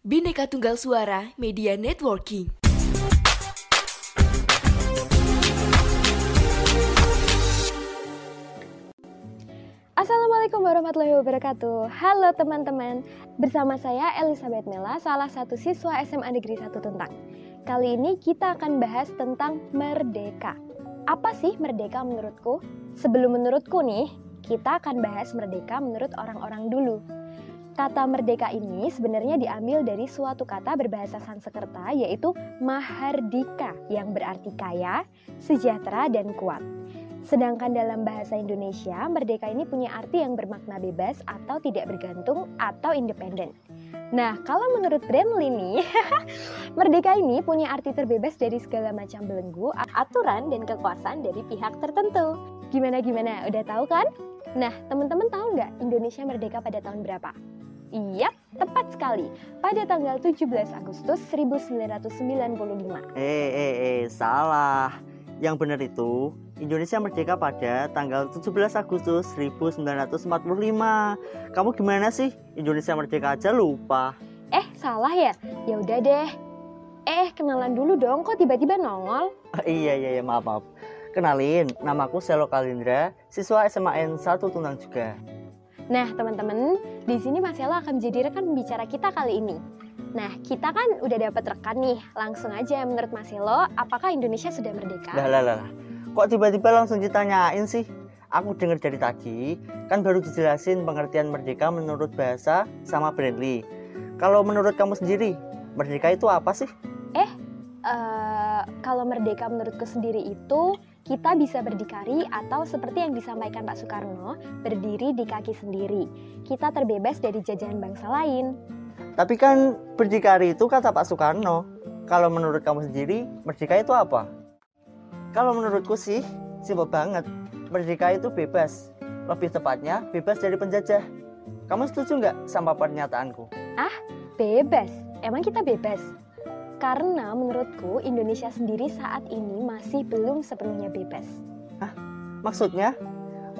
Bineka Tunggal Suara Media Networking. Assalamualaikum warahmatullahi wabarakatuh Halo teman-teman Bersama saya Elizabeth Mela Salah satu siswa SMA Negeri 1 Tentang Kali ini kita akan bahas tentang merdeka Apa sih merdeka menurutku? Sebelum menurutku nih Kita akan bahas merdeka menurut orang-orang dulu Kata merdeka ini sebenarnya diambil dari suatu kata berbahasa Sanskerta yaitu mahardika yang berarti kaya, sejahtera, dan kuat. Sedangkan dalam bahasa Indonesia, merdeka ini punya arti yang bermakna bebas atau tidak bergantung atau independen. Nah, kalau menurut Bramley nih, merdeka ini punya arti terbebas dari segala macam belenggu, aturan, dan kekuasaan dari pihak tertentu. Gimana-gimana, udah tahu kan? Nah, teman-teman tahu nggak Indonesia merdeka pada tahun berapa? Iya, tepat sekali. Pada tanggal 17 Agustus 1995. Eh, eh, eh, salah. Yang benar itu, Indonesia merdeka pada tanggal 17 Agustus 1945. Kamu gimana sih? Indonesia merdeka aja lupa. Eh, salah ya? Ya udah deh. Eh, kenalan dulu dong, kok tiba-tiba nongol? Oh, iya, iya, iya, maaf, maaf. Kenalin, namaku Selo Kalindra, siswa SMAN 1 Tunang juga. Nah, teman-teman, di sini Mas akan menjadi rekan bicara kita kali ini. Nah, kita kan udah dapat rekan nih. Langsung aja menurut Mas apakah Indonesia sudah merdeka? Lah, lah, lah. Kok tiba-tiba langsung ditanyain sih? Aku dengar dari tadi, kan baru dijelasin pengertian merdeka menurut bahasa sama Brandly. Kalau menurut kamu sendiri, merdeka itu apa sih? Eh, uh, kalau merdeka menurutku sendiri itu kita bisa berdikari atau seperti yang disampaikan Pak Soekarno, berdiri di kaki sendiri. Kita terbebas dari jajahan bangsa lain. Tapi kan berdikari itu kata Pak Soekarno. Kalau menurut kamu sendiri, merdeka itu apa? Kalau menurutku sih, simpel banget. Merdeka itu bebas. Lebih tepatnya, bebas dari penjajah. Kamu setuju nggak sama pernyataanku? Ah, bebas? Emang kita bebas? Karena menurutku Indonesia sendiri saat ini masih belum sepenuhnya bebas. Hah? Maksudnya?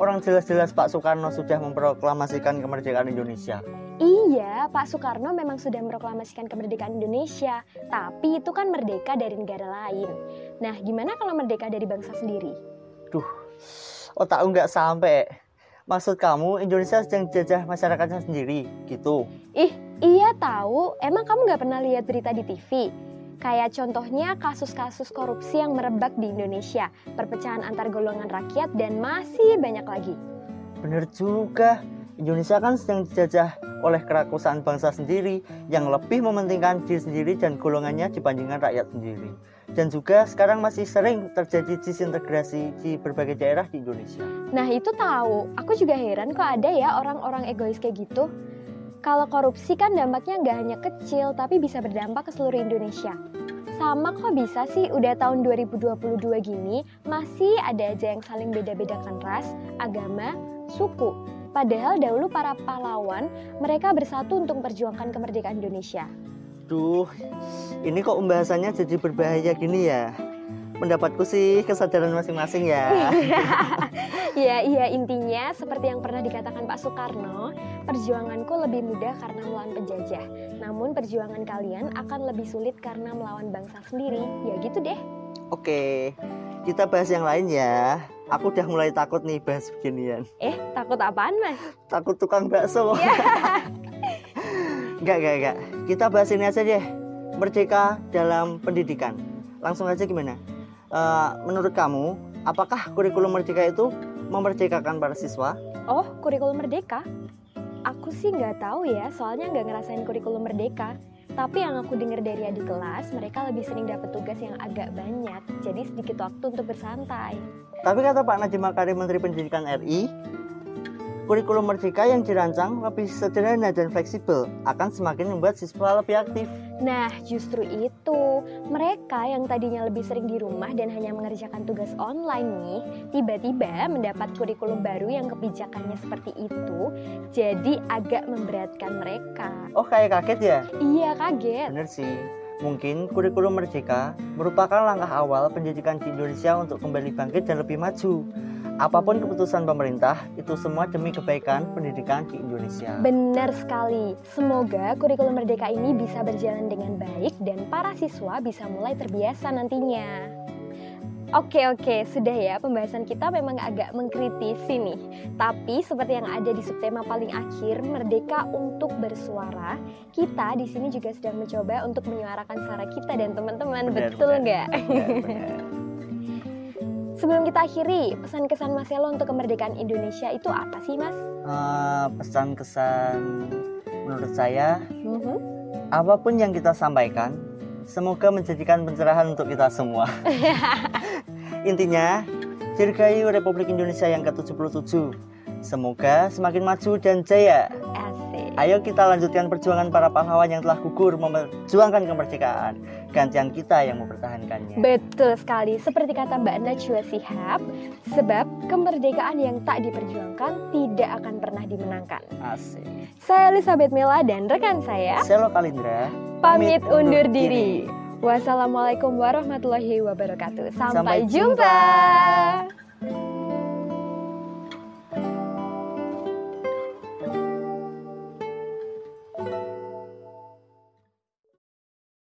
Orang jelas-jelas Pak Soekarno sudah memproklamasikan kemerdekaan Indonesia. Iya, Pak Soekarno memang sudah memproklamasikan kemerdekaan Indonesia, tapi itu kan merdeka dari negara lain. Nah, gimana kalau merdeka dari bangsa sendiri? Duh, otak nggak sampai. Maksud kamu Indonesia sedang jajah masyarakatnya sendiri, gitu? Ih, iya tahu. Emang kamu nggak pernah lihat berita di TV? Kayak contohnya kasus-kasus korupsi yang merebak di Indonesia, perpecahan antar golongan rakyat, dan masih banyak lagi. Bener juga, Indonesia kan sedang dijajah oleh kerakusan bangsa sendiri yang lebih mementingkan diri sendiri dan golongannya dibandingkan rakyat sendiri. Dan juga sekarang masih sering terjadi disintegrasi di berbagai daerah di Indonesia. Nah itu tahu, aku juga heran kok ada ya orang-orang egois kayak gitu. Kalau korupsi kan dampaknya nggak hanya kecil, tapi bisa berdampak ke seluruh Indonesia. Sama kok bisa sih udah tahun 2022 gini, masih ada aja yang saling beda-bedakan ras, agama, suku. Padahal dahulu para pahlawan, mereka bersatu untuk memperjuangkan kemerdekaan Indonesia. Duh, ini kok pembahasannya jadi berbahaya gini ya? pendapatku sih kesadaran masing-masing ya. ya, iya intinya seperti yang pernah dikatakan Pak Soekarno, perjuanganku lebih mudah karena melawan penjajah. Namun perjuangan kalian akan lebih sulit karena melawan bangsa sendiri. Ya gitu deh. Oke, kita bahas yang lain ya. Aku udah mulai takut nih bahas beginian. Eh, takut apaan mas? Takut tukang bakso. Yeah. enggak, enggak, enggak. Kita bahas ini aja deh. Merdeka dalam pendidikan. Langsung aja gimana? Uh, menurut kamu, apakah kurikulum merdeka itu memerdekakan para siswa? Oh, kurikulum merdeka? Aku sih nggak tahu ya, soalnya nggak ngerasain kurikulum merdeka. Tapi yang aku dengar dari adik kelas, mereka lebih sering dapat tugas yang agak banyak, jadi sedikit waktu untuk bersantai. Tapi kata Pak Nadiem Makarim Menteri Pendidikan RI, kurikulum merdeka yang dirancang lebih sederhana dan fleksibel akan semakin membuat siswa lebih aktif. Nah, justru itu. Mereka yang tadinya lebih sering di rumah dan hanya mengerjakan tugas online nih, tiba-tiba mendapat kurikulum baru yang kebijakannya seperti itu, jadi agak memberatkan mereka. Oh, kayak kaget ya? Iya, kaget. Bener sih. Mungkin kurikulum merdeka merupakan langkah awal pendidikan di Indonesia untuk kembali bangkit dan lebih maju. Apa pun keputusan pemerintah, itu semua demi kebaikan pendidikan di Indonesia. Benar sekali. Semoga kurikulum Merdeka ini bisa berjalan dengan baik dan para siswa bisa mulai terbiasa nantinya. Oke oke, sudah ya pembahasan kita memang agak mengkritisi nih. Tapi seperti yang ada di subtema paling akhir, Merdeka untuk bersuara, kita di sini juga sedang mencoba untuk menyuarakan suara kita dan teman-teman. Betul nggak? Sebelum kita akhiri, pesan-kesan Mas Elo untuk kemerdekaan Indonesia itu apa sih, Mas? Eh, pesan-kesan menurut saya, Mhm. apa pun yang kita sampaikan, semoga menjadikan pencerahan untuk kita semua. Intinya, dirgahayu Republik Indonesia yang ke-77. Semoga semakin maju dan jaya. Asik. Ayo kita lanjutkan perjuangan para pahlawan yang telah gugur memperjuangkan kemerdekaan. Gantian kita yang mempertahankannya. Betul sekali, seperti kata Mbak Najwa Shihab, sebab kemerdekaan yang tak diperjuangkan tidak akan pernah dimenangkan. Asik. Saya Elizabeth Mela dan rekan saya Selo Kalindra. pamit undur diri. Wassalamualaikum warahmatullahi wabarakatuh. Sampai, Sampai jumpa. jumpa.